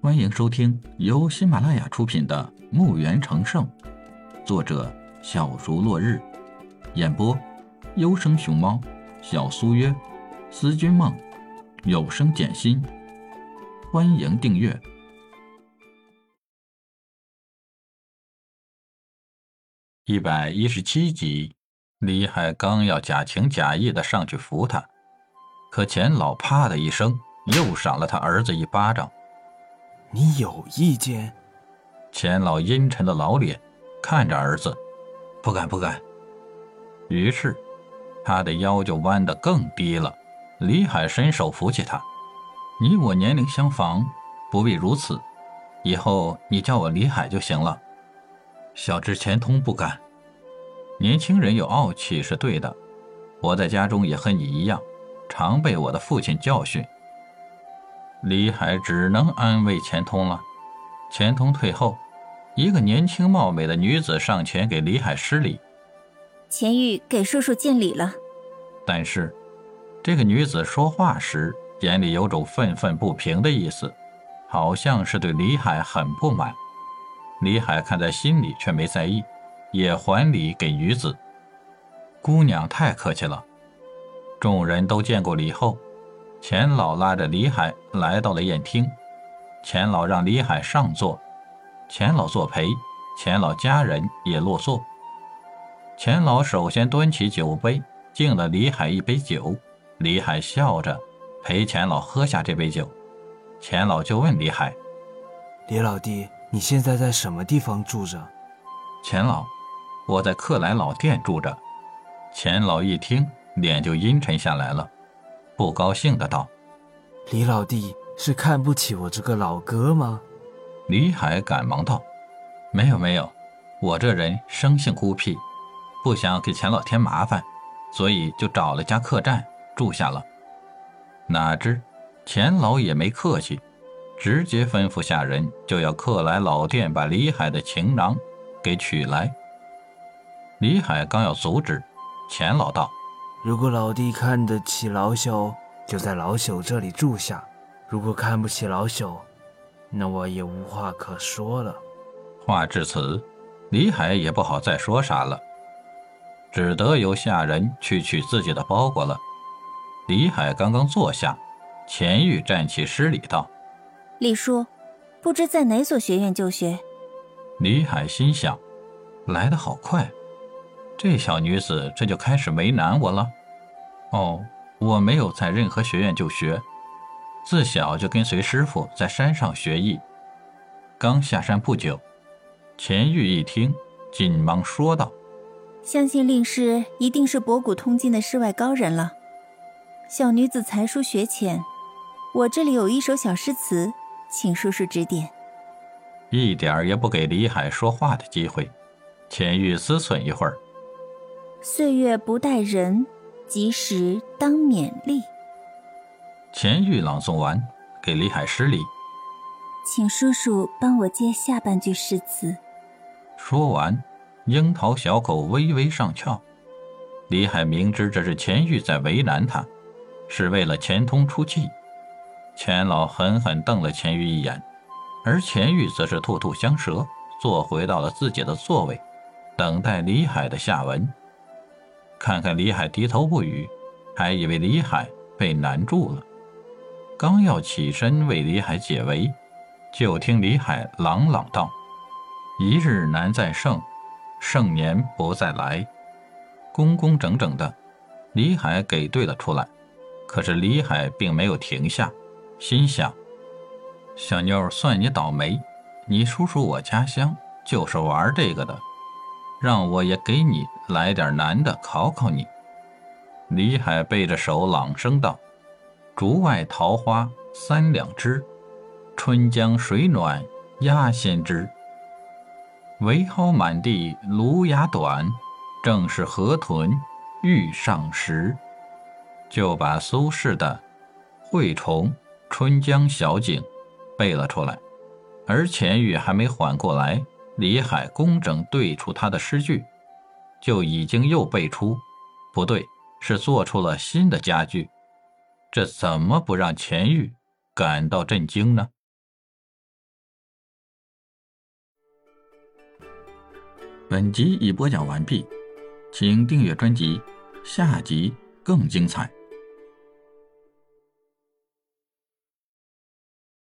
欢迎收听由喜马拉雅出品的《墓园成圣》，作者小竹落日，演播优生熊猫、小苏约、思君梦、有声简心。欢迎订阅一百一十七集。李海刚要假情假意的上去扶他，可钱老啪的一声又赏了他儿子一巴掌。你有意见？钱老阴沉的老脸看着儿子，不敢不敢。于是，他的腰就弯得更低了。李海伸手扶起他：“你我年龄相仿，不必如此。以后你叫我李海就行了。”小智钱通不敢。年轻人有傲气是对的，我在家中也和你一样，常被我的父亲教训。李海只能安慰钱通了。钱通退后，一个年轻貌美的女子上前给李海施礼：“钱玉给叔叔敬礼了。”但是，这个女子说话时眼里有种愤愤不平的意思，好像是对李海很不满。李海看在心里，却没在意，也还礼给女子。姑娘太客气了。众人都见过礼后。钱老拉着李海来到了宴厅，钱老让李海上座，钱老作陪，钱老家人也落座。钱老首先端起酒杯，敬了李海一杯酒。李海笑着陪钱老喝下这杯酒，钱老就问李海：“李老弟，你现在在什么地方住着？”钱老：“我在克莱老店住着。”钱老一听，脸就阴沉下来了。不高兴的道：“李老弟是看不起我这个老哥吗？”李海赶忙道：“没有没有，我这人生性孤僻，不想给钱老添麻烦，所以就找了家客栈住下了。哪知钱老也没客气，直接吩咐下人就要客来老店把李海的情囊给取来。李海刚要阻止，钱老道。”如果老弟看得起老朽，就在老朽这里住下；如果看不起老朽，那我也无话可说了。话至此，李海也不好再说啥了，只得由下人去取自己的包裹了。李海刚刚坐下，钱玉站起施礼道：“李叔，不知在哪所学院就学？”李海心想：来得好快。这小女子这就开始为难我了。哦，我没有在任何学院就学，自小就跟随师傅在山上学艺。刚下山不久，钱玉一听，紧忙说道：“相信令师一定是博古通今的世外高人了。小女子才疏学浅，我这里有一首小诗词，请叔叔指点。”一点儿也不给李海说话的机会。钱玉思忖一会儿。岁月不待人，及时当勉励。钱玉朗诵完，给李海施礼，请叔叔帮我接下半句诗词。说完，樱桃小口微微上翘。李海明知这是钱玉在为难他，是为了钱通出气。钱老狠狠瞪了钱玉一眼，而钱玉则是吐吐香舌，坐回到了自己的座位，等待李海的下文。看看李海低头不语，还以为李海被难住了。刚要起身为李海解围，就听李海朗朗道：“一日难再胜，盛年不再来。”工工整整的，李海给对了出来。可是李海并没有停下，心想：“小妞，算你倒霉，你叔叔我家乡就是玩这个的。”让我也给你来点难的考考你。李海背着手朗声道：“竹外桃花三两枝，春江水暖鸭先知。苇蒿满地芦芽短，正是河豚欲上时。”就把苏轼的《惠崇春江小景》背了出来，而钱玉还没缓过来。李海工整对出他的诗句就已经又背出不对是做出了新的佳句。这怎么不让钱玉感到震惊呢？本集已播讲完毕请订阅专辑下集更精彩。